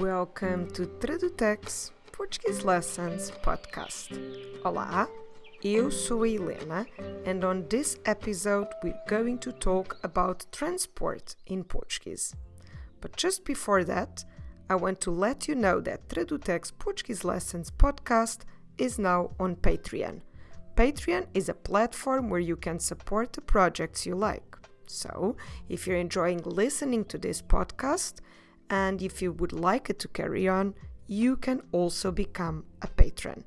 Welcome to Tradutex Portuguese Lessons Podcast. Olá, eu sou a Helena, and on this episode we're going to talk about transport in Portuguese. But just before that, I want to let you know that Tradutex Portuguese Lessons Podcast is now on Patreon. Patreon is a platform where you can support the projects you like. So, if you're enjoying listening to this podcast, and if you would like it to carry on, you can also become a patron.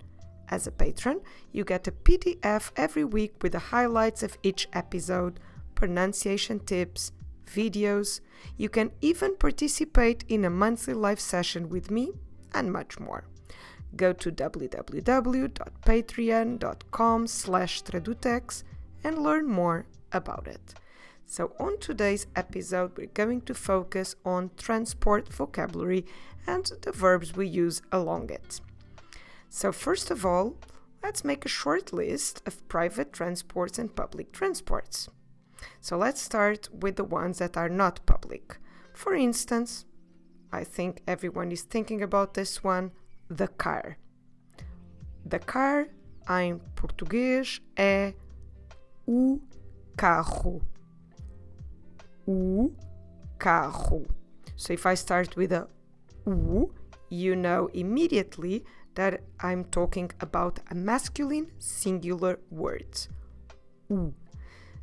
As a patron, you get a PDF every week with the highlights of each episode, pronunciation tips, videos. You can even participate in a monthly live session with me and much more. Go to www.patreon.com slash tradutex and learn more about it. So, on today's episode, we're going to focus on transport vocabulary and the verbs we use along it. So, first of all, let's make a short list of private transports and public transports. So, let's start with the ones that are not public. For instance, I think everyone is thinking about this one the car. The car em português é o carro o carro. So if I start with a u, you know immediately that I'm talking about a masculine singular word.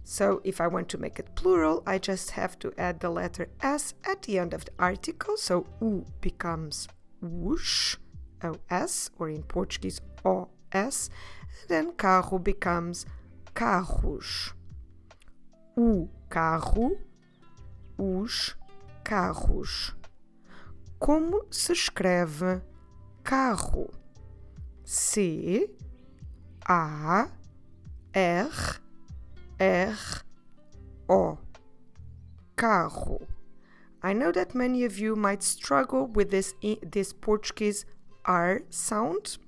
So if I want to make it plural, I just have to add the letter S at the end of the article. So U becomes os, O-S, or in Portuguese, O-S. And then carro becomes carros. O carro os carros. Como se escreve carro? C A R R O carro. I know that many of you might struggle with this this Portuguese R sound.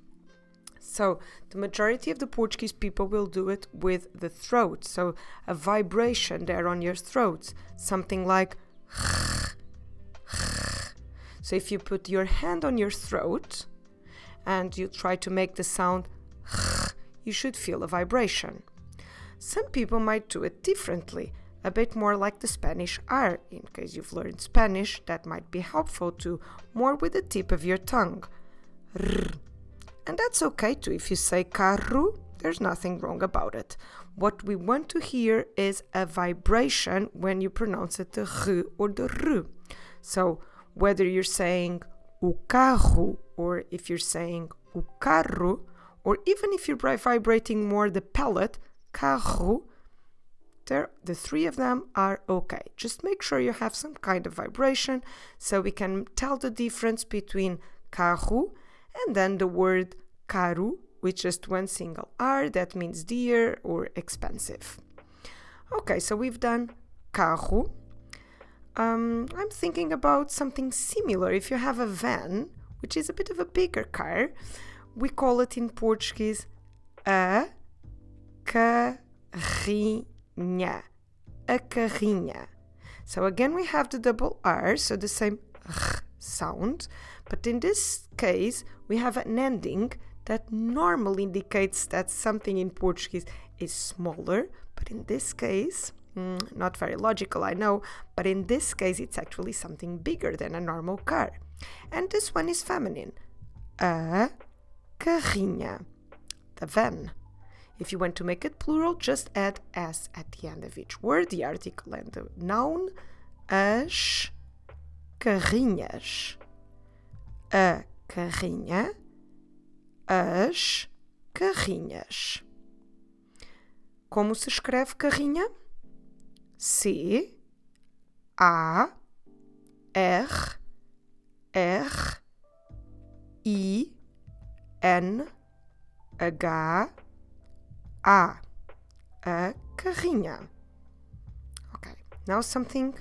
So, the majority of the Portuguese people will do it with the throat. So, a vibration there on your throat, something like. So, if you put your hand on your throat and you try to make the sound, you should feel a vibration. Some people might do it differently, a bit more like the Spanish R. In case you've learned Spanish, that might be helpful too, more with the tip of your tongue. And that's okay too. If you say carro, there's nothing wrong about it. What we want to hear is a vibration when you pronounce it the r or the r. So whether you're saying o carro or if you're saying o carro, or even if you're vibrating more the palate, carro, there, the three of them are okay. Just make sure you have some kind of vibration so we can tell the difference between carro and then the word caro, with just one single R that means dear or expensive. Okay, so we've done carro. Um, I'm thinking about something similar. If you have a van, which is a bit of a bigger car, we call it in Portuguese a carrinha. A carrinha. So again, we have the double R, so the same r sound, but in this case, we have an ending that normally indicates that something in Portuguese is smaller, but in this case, mm, not very logical, I know, but in this case, it's actually something bigger than a normal car. And this one is feminine. A carrinha, the van. If you want to make it plural, just add s at the end of each word, the article and the noun. Carrinhas. A carrinha as carrinhas. Como se escreve carrinha? C A R R I N H A a carrinha. Okay, now something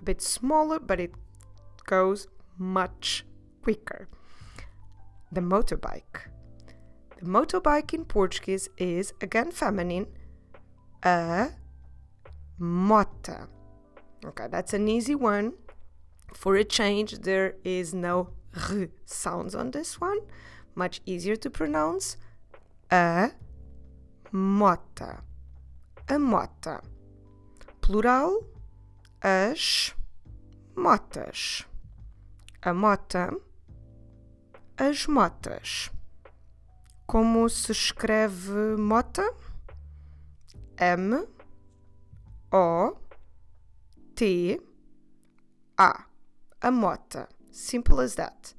a bit smaller, but it goes much quicker. The motorbike. The motorbike in Portuguese is again feminine, a mota. Okay, that's an easy one. For a change, there is no r sounds on this one, much easier to pronounce. A mota. A mota. Plural, as motas. A mota, as motas. Como se escreve mota? M O T A. A mota. Simple as that.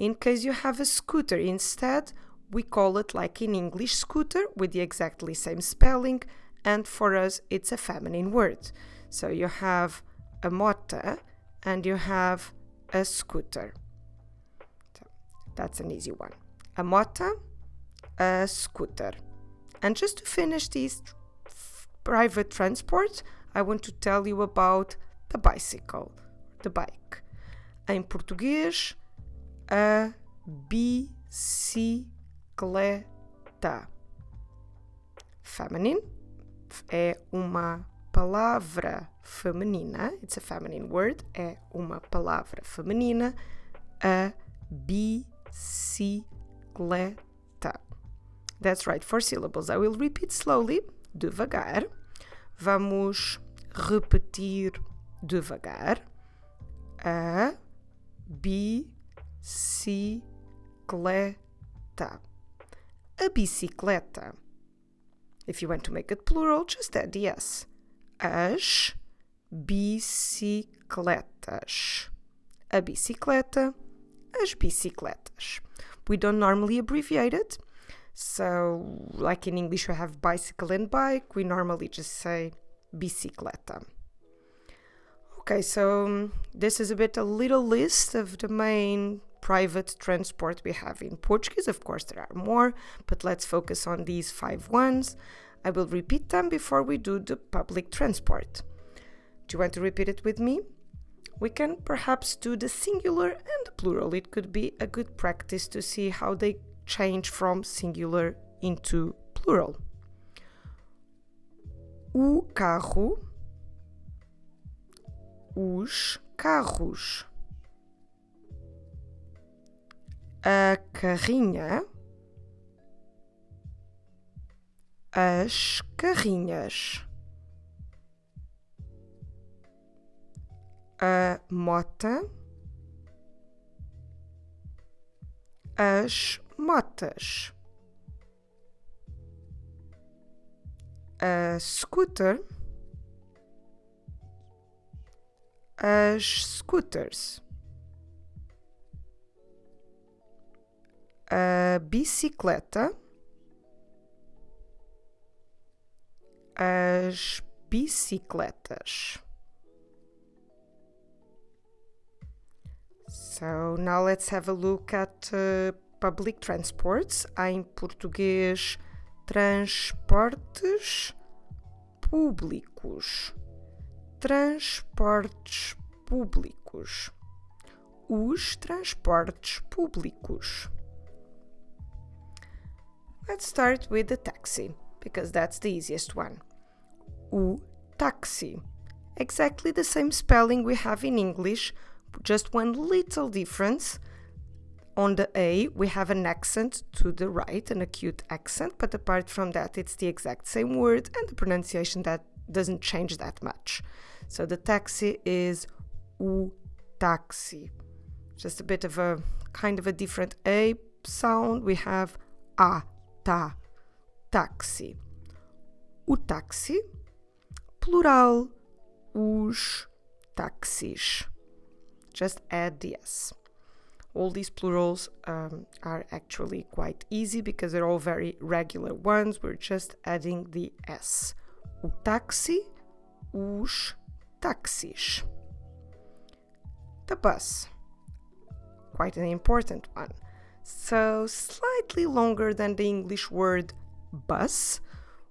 In case you have a scooter instead, we call it like in English scooter with the exactly same spelling, and for us it's a feminine word. So you have a mota and you have a scooter. So that's an easy one. A mota, a scooter. And just to finish these private transport, I want to tell you about the bicycle, the bike. Em português, a bicicleta. Feminine é uma palavra feminina. It's a feminine word. É uma palavra feminina. A bicicleta. That's right, four syllables. I will repeat slowly, devagar. Vamos repetir devagar. A bicicleta. A bicicleta. If you want to make it plural, just add the S. As bicicletas. A bicicleta, as bicicletas. We don't normally abbreviate it. So, like in English, we have bicycle and bike. We normally just say bicicleta. Okay, so this is a bit a little list of the main private transport we have in Portuguese. Of course, there are more, but let's focus on these five ones. I will repeat them before we do the public transport. Do you want to repeat it with me? We can perhaps do the singular and the plural. It could be a good practice to see how they change from singular into plural. O carro, os carros. A carrinha, as carrinhas. A mota, as motas. A scooter, as scooters. A bicicleta, as bicicletas. So now let's have a look at uh, public transports. Em português transportes públicos. Transportes públicos. Os transportes públicos. Let's start with the taxi, because that's the easiest one. O taxi. Exactly the same spelling we have in English, just one little difference. On the A, we have an accent to the right, an acute accent, but apart from that, it's the exact same word and the pronunciation that doesn't change that much. So the taxi is o taxi. Just a bit of a kind of a different A sound. We have a ta, táxi. O táxi, plural, os táxis. Just add the S. All these plurals um, are actually quite easy because they're all very regular ones. We're just adding the S. O táxi, os táxis. The bus. Quite an important one. So, slightly longer than the English word bus,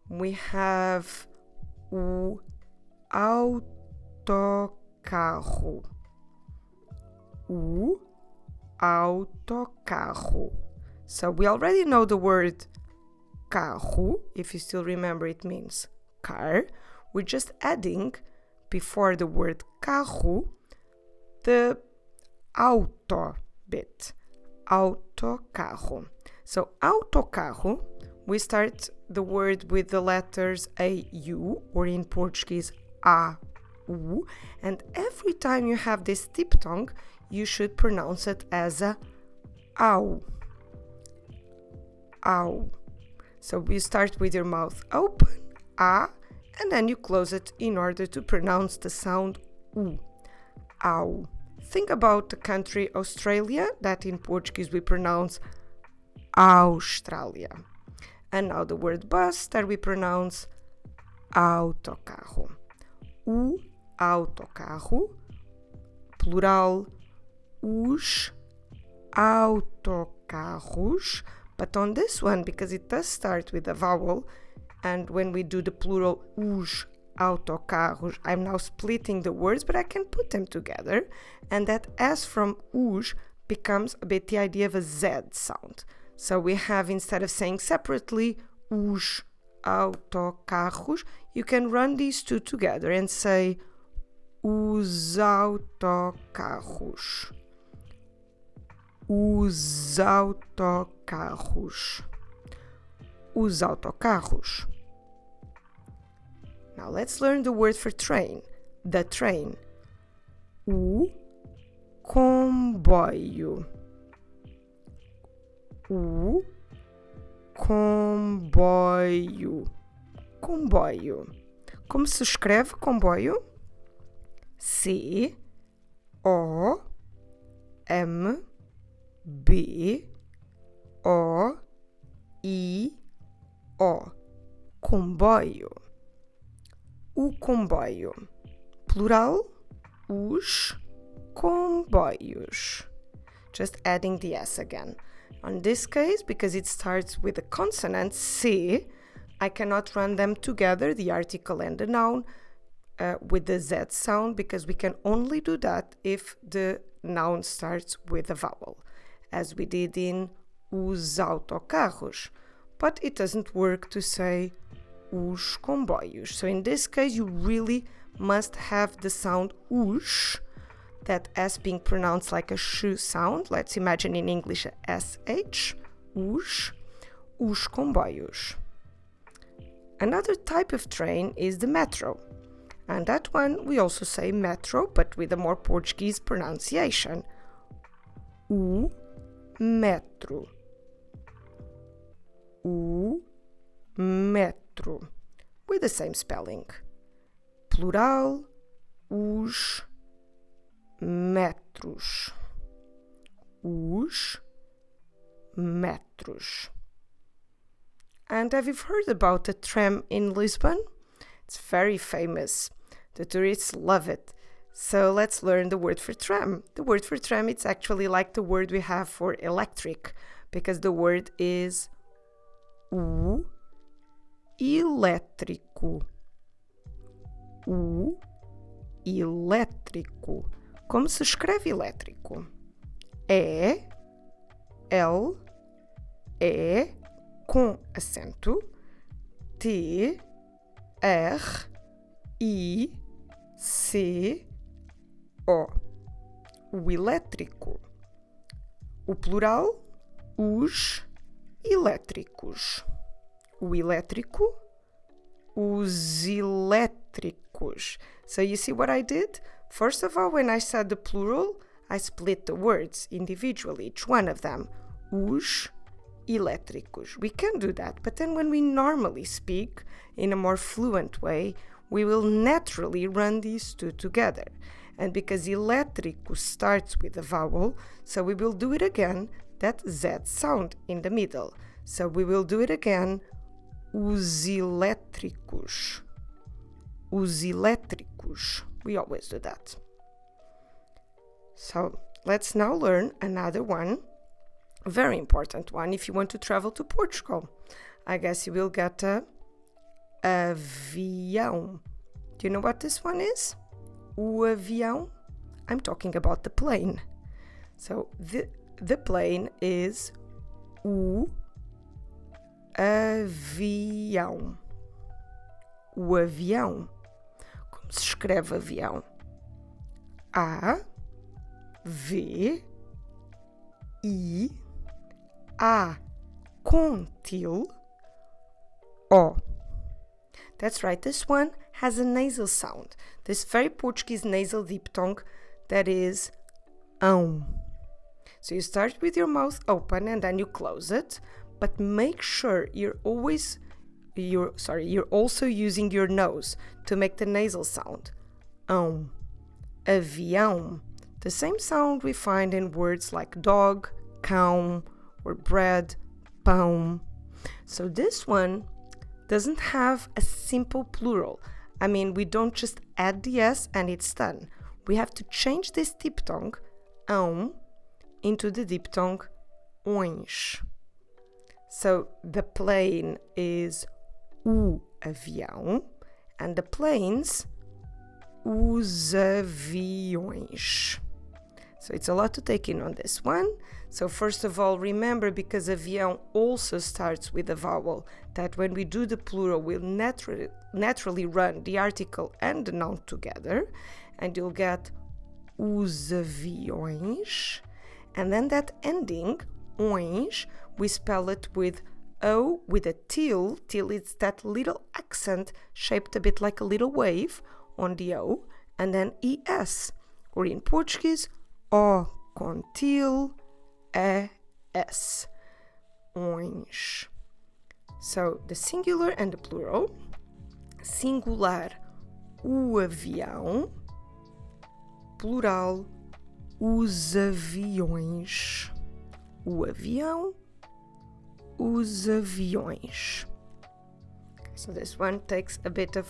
we have o autocarro. O autocarro. So, we already know the word carro. If you still remember, it means car. We're just adding before the word carro the auto bit. Autocarro. So, autocarro, we start the word with the letters A, U, or in Portuguese, A, U. And every time you have this diphthong, you should pronounce it as a ow. Ow. So you start with your mouth open, a, and then you close it in order to pronounce the sound u. Ow. Think about the country Australia, that in Portuguese we pronounce Australia. And now the word bus that we pronounce autocarro. O autocarro, plural, os autocarros. But on this one, because it does start with a vowel, and when we do the plural os autocarros, I'm now splitting the words, but I can put them together. And that S from os becomes a bit the idea of a Z sound. So we have, instead of saying separately os autocarros, you can run these two together and say os autocarros. Os autocarros. Os autocarros. Now let's learn the word for train. The train. O comboio. O comboio. Comboio. Como se escreve comboio? C O M B O I O. Comboio. O comboio. Plural, os comboios. Just adding the S again. On this case, because it starts with the consonant C, I cannot run them together, the article and the noun, uh, with the Z sound, because we can only do that if the noun starts with a vowel, as we did in os autocarros. But it doesn't work to say os comboios. So in this case, you really must have the sound os, that S being pronounced like a sh sound. Let's imagine in English SH, os, os comboios. Another type of train is the metro. And that one we also say metro, but with a more Portuguese pronunciation. O metro. O metro. With the same spelling. Plural, os metros. Os metros. And have you heard about the tram in Lisbon? It's very famous. The tourists love it. So let's learn the word for tram. The word for tram it's actually like the word we have for electric because the word is o elétrico. O elétrico. Como se escreve elétrico? E L E com acento T R I C O. O elétrico. O plural, os elétricos. O elétrico, os elétricos. So you see what I did? First of all, when I said the plural, I split the words individually, each one of them. Os elétricos. We can do that, but then when we normally speak in a more fluent way, we will naturally run these two together. And because elétrico starts with a vowel, so we will do it again, that Z sound in the middle. So we will do it again, os elétricos. Os elétricos. We always do that. So let's now learn another one very important one if you want to travel to Portugal. I guess you will get a avião. Do you know what this one is? O avião? I'm talking about the plane. So the the plane is o avião. O avião. Se escreve avião? A V I, A com til, O. That's right, this one has a nasal sound. This very Portuguese nasal diphthong that is ão. So you start with your mouth open and then you close it, but make sure you're always you're sorry, you're also using your nose to make the nasal sound. Um, ão. Avião. The same sound we find in words like dog, cão, or bread, pão. So this one doesn't have a simple plural. I mean, we don't just add the S and it's done. We have to change this diphthong, ão, um, into the diphthong ões. So the plane is o avião and the planes os aviões. So it's a lot to take in on this one. So first of all, remember because avião also starts with a vowel that when we do the plural, we'll naturally, naturally run the article and the noun together and you'll get os aviões. And then that ending, ões, we spell it with O with a til. Til is that little accent shaped a bit like a little wave on the O. And then ES, or in Portuguese, O com til, ES. Ões. So the singular and the plural. Singular, o avião. Plural, os aviões. O avião, os aviões. So this one takes a bit of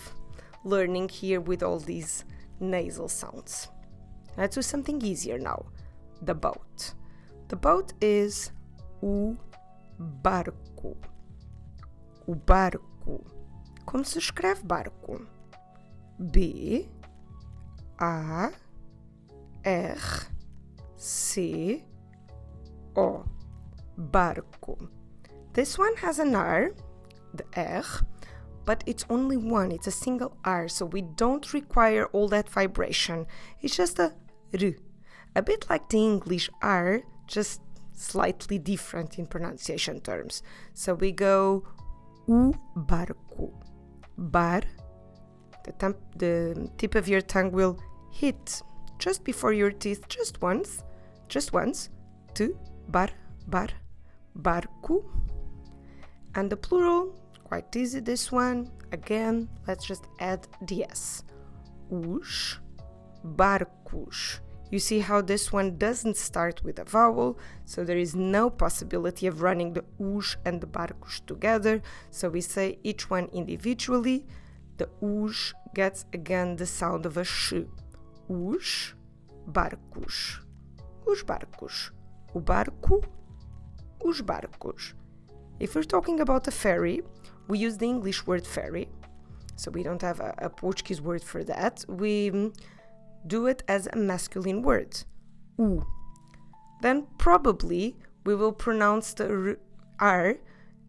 learning here with all these nasal sounds. Let's do something easier now. The boat. The boat is o barco. O barco. Como se escreve barco? B A R C O. Barco. This one has an R, the R, but it's only one, it's a single R, so we don't require all that vibration. It's just a R. A bit like the English R, just slightly different in pronunciation terms. So we go o barco. Bar, the, temp, the tip of your tongue will hit just before your teeth, just once, just once, to bar, bar, barco. And the plural, quite easy this one. Again, let's just add the S. Os barcos. You see how this one doesn't start with a vowel, so there is no possibility of running the os and the barcos together. So we say each one individually. The os gets again the sound of a sh. Os barcos. Os barcos. O barco. Os barcos. If we're talking about a ferry, we use the English word ferry. So we don't have a, a Portuguese word for that. We mm, do it as a masculine word, u. Then probably we will pronounce the r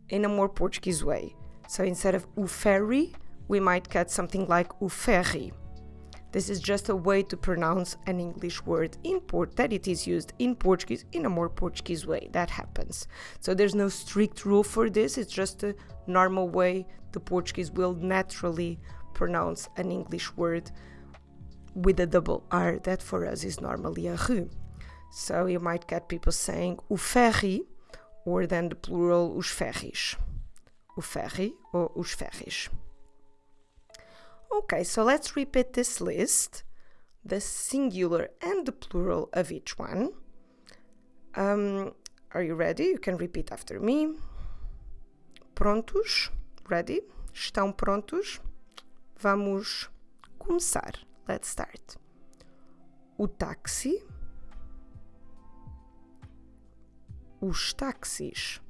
in a more Portuguese way. So instead of o ferry, we might get something like o ferry. This is just a way to pronounce an English word in port that it is used in Portuguese in a more Portuguese way. That happens. So there's no strict rule for this. It's just a normal way the Portuguese will naturally pronounce an English word with a double R that for us is normally a R. So you might get people saying o ferry or then the plural os ferries. O ferry or os ferries. Okay, so let's repeat this list, the singular and the plural of each one. Um, are you ready? You can repeat after me. Prontos? Ready? Estão prontos? Vamos começar. Let's start. O táxi. Os táxis.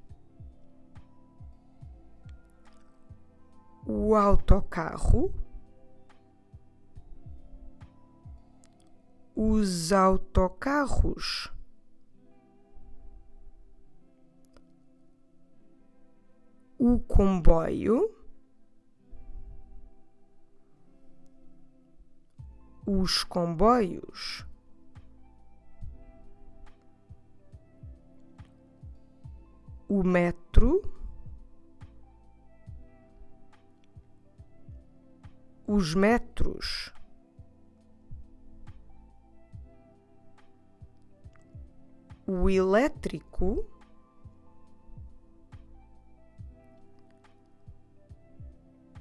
O autocarro. Os autocarros. O comboio. Os comboios. o metro, os metros, o elétrico,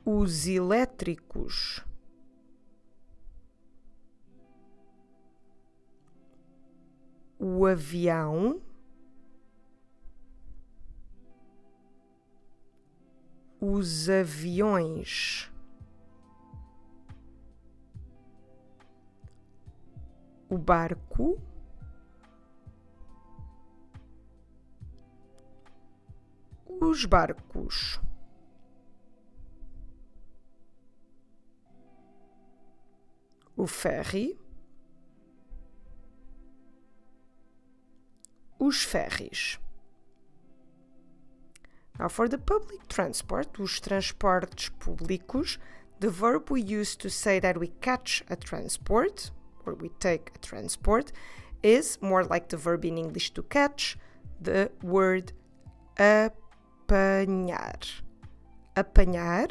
os elétricos. O avião, os aviões, o barco, os barcos. O ferry, os ferries. Now, for the public transport, os transportes públicos, the verb we use to say that we catch a transport or we take a transport is more like the verb in English to catch, the word apanhar. Apanhar,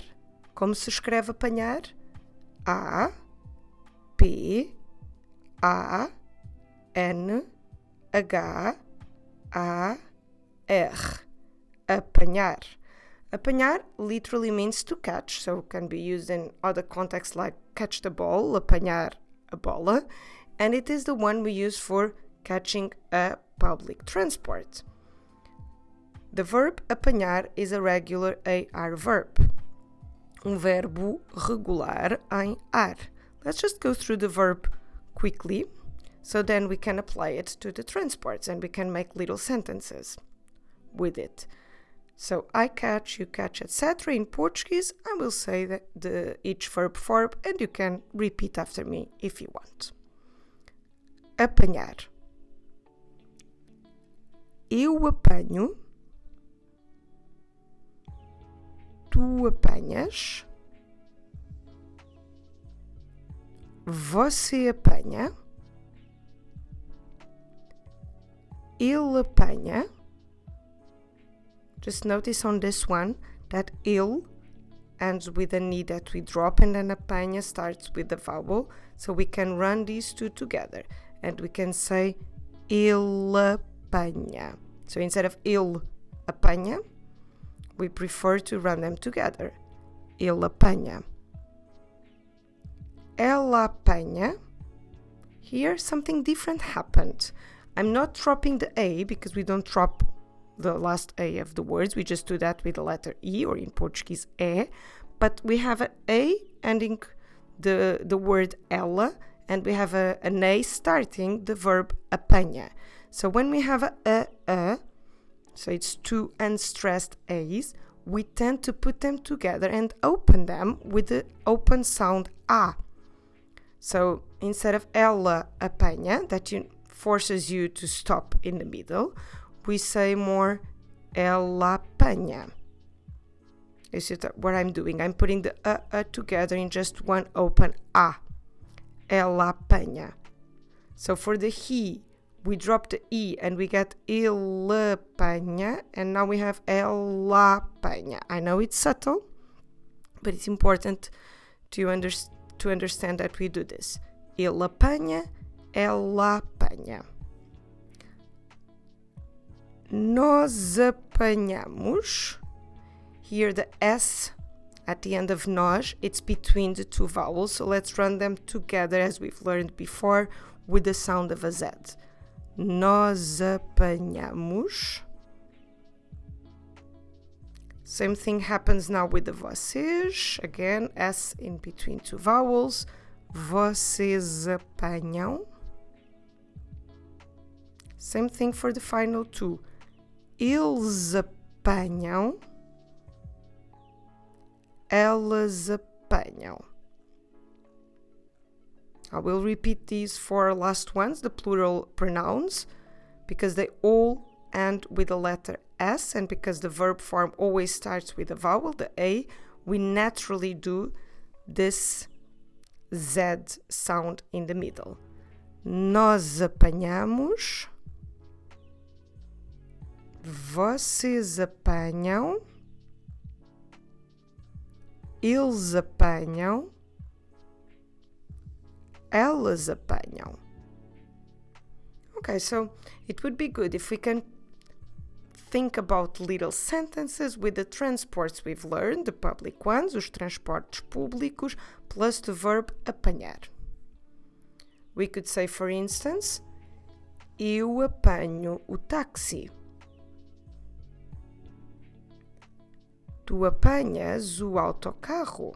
como se escreve apanhar? A, P, A, N, H, A, R apanhar. Apanhar literally means to catch, so can be used in other contexts like catch the ball, apanhar a bola, and it is the one we use for catching a public transport. The verb apanhar is a regular AR verb, um verbo regular em ar. Let's just go through the verb quickly so then we can apply it to the transports and we can make little sentences with it. So I catch, you catch, etc. In Portuguese, I will say that the each verb form and you can repeat after me if you want. Apanhar. Eu apanho. Tu apanhas. Você apanha. Ele apanha. Just notice on this one that il ends with an e that we drop and then apanha starts with the vowel. So we can run these two together and we can say il apanha. So instead of il apanha, we prefer to run them together. Il apanha. Ela apanha. Here something different happened. I'm not dropping the A because we don't drop the last A of the words. We just do that with the letter E or in Portuguese E. But we have an A ending the, the word ela and we have a, an A starting the verb apanha. So when we have a, a, a so it's two unstressed A's, we tend to put them together and open them with the open sound A. So instead of ela apanha, that you, forces you to stop in the middle, we say more ela apanha. Is it what I'm doing? I'm putting the uh, uh together in just one open a. Ela apanha. So for the he, we drop the e and we get ele apanha, and now we have ela apanha. I know it's subtle, but it's important to, under, to understand that we do this. Ele apanha, ela apanha nós apanhamos. Here the S at the end of nós, it's between the two vowels. So let's run them together as we've learned before with the sound of a Z. Nós apanhamos. Same thing happens now with the vocês. Again, S in between two vowels. Vocês apanham. Same thing for the final two eles apanham, elas apanham. I will repeat these four last ones, the plural pronouns, because they all end with the letter S, and because the verb form always starts with a vowel, the A, we naturally do this Z sound in the middle. Nós apanhamos Vocês apanham. Eles apanham. Elas apanham. Okay, so it would be good if we can think about little sentences with the transports we've learned, the public ones, os transportes públicos, plus the verb apanhar. We could say, for instance, eu apanho o táxi. Tu apanhas o autocarro.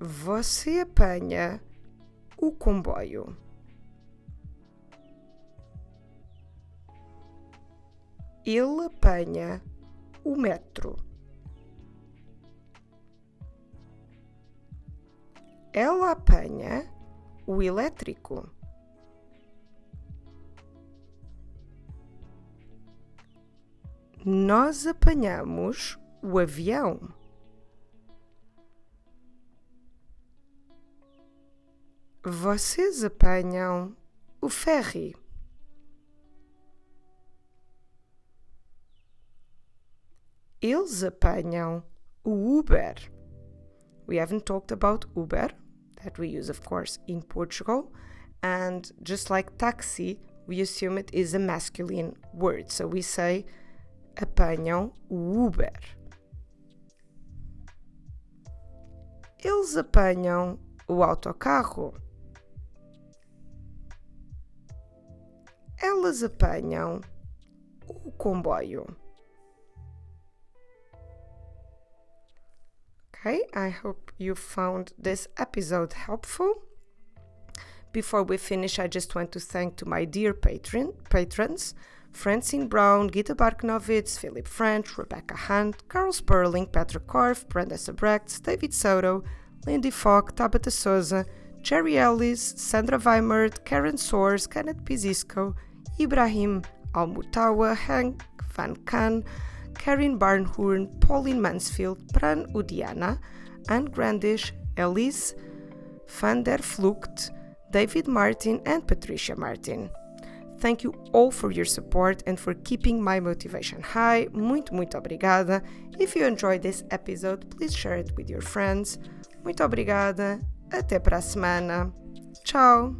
Você apanha o comboio. Ele apanha o metro. Ela apanha o elétrico. Nós apanhamos o avião. Vocês apanham o ferry. Eles apanham o Uber. We haven't talked about Uber, that we use, of course, in Portugal. And just like taxi, we assume it is a masculine word. So we say apanham o Uber. Eles apanham o autocarro. Elas apanham o comboio. Okay, I hope you found this episode helpful. Before we finish, I just want to thank to my dear patron patrons Francine Brown, Gita Barknovitz, Philip French, Rebecca Hunt, Carl Sperling, Petra Korf, Brenda Sabrechts, David Soto, Lindy Falk, Tabitha Souza, Jerry Ellis, Sandra Weimert, Karen Soares, Kenneth Pizisco, Ibrahim Almutawa, Hank Van Kan, Karin Barnhorn, Pauline Mansfield, Pran Udiana, Anne Grandish, Elise van der Vlucht, David Martin, and Patricia Martin. Thank you all for your support and for keeping my motivation high. Muito, muito obrigada. If you enjoyed this episode, please share it with your friends. Muito obrigada. Até para a semana. Tchau.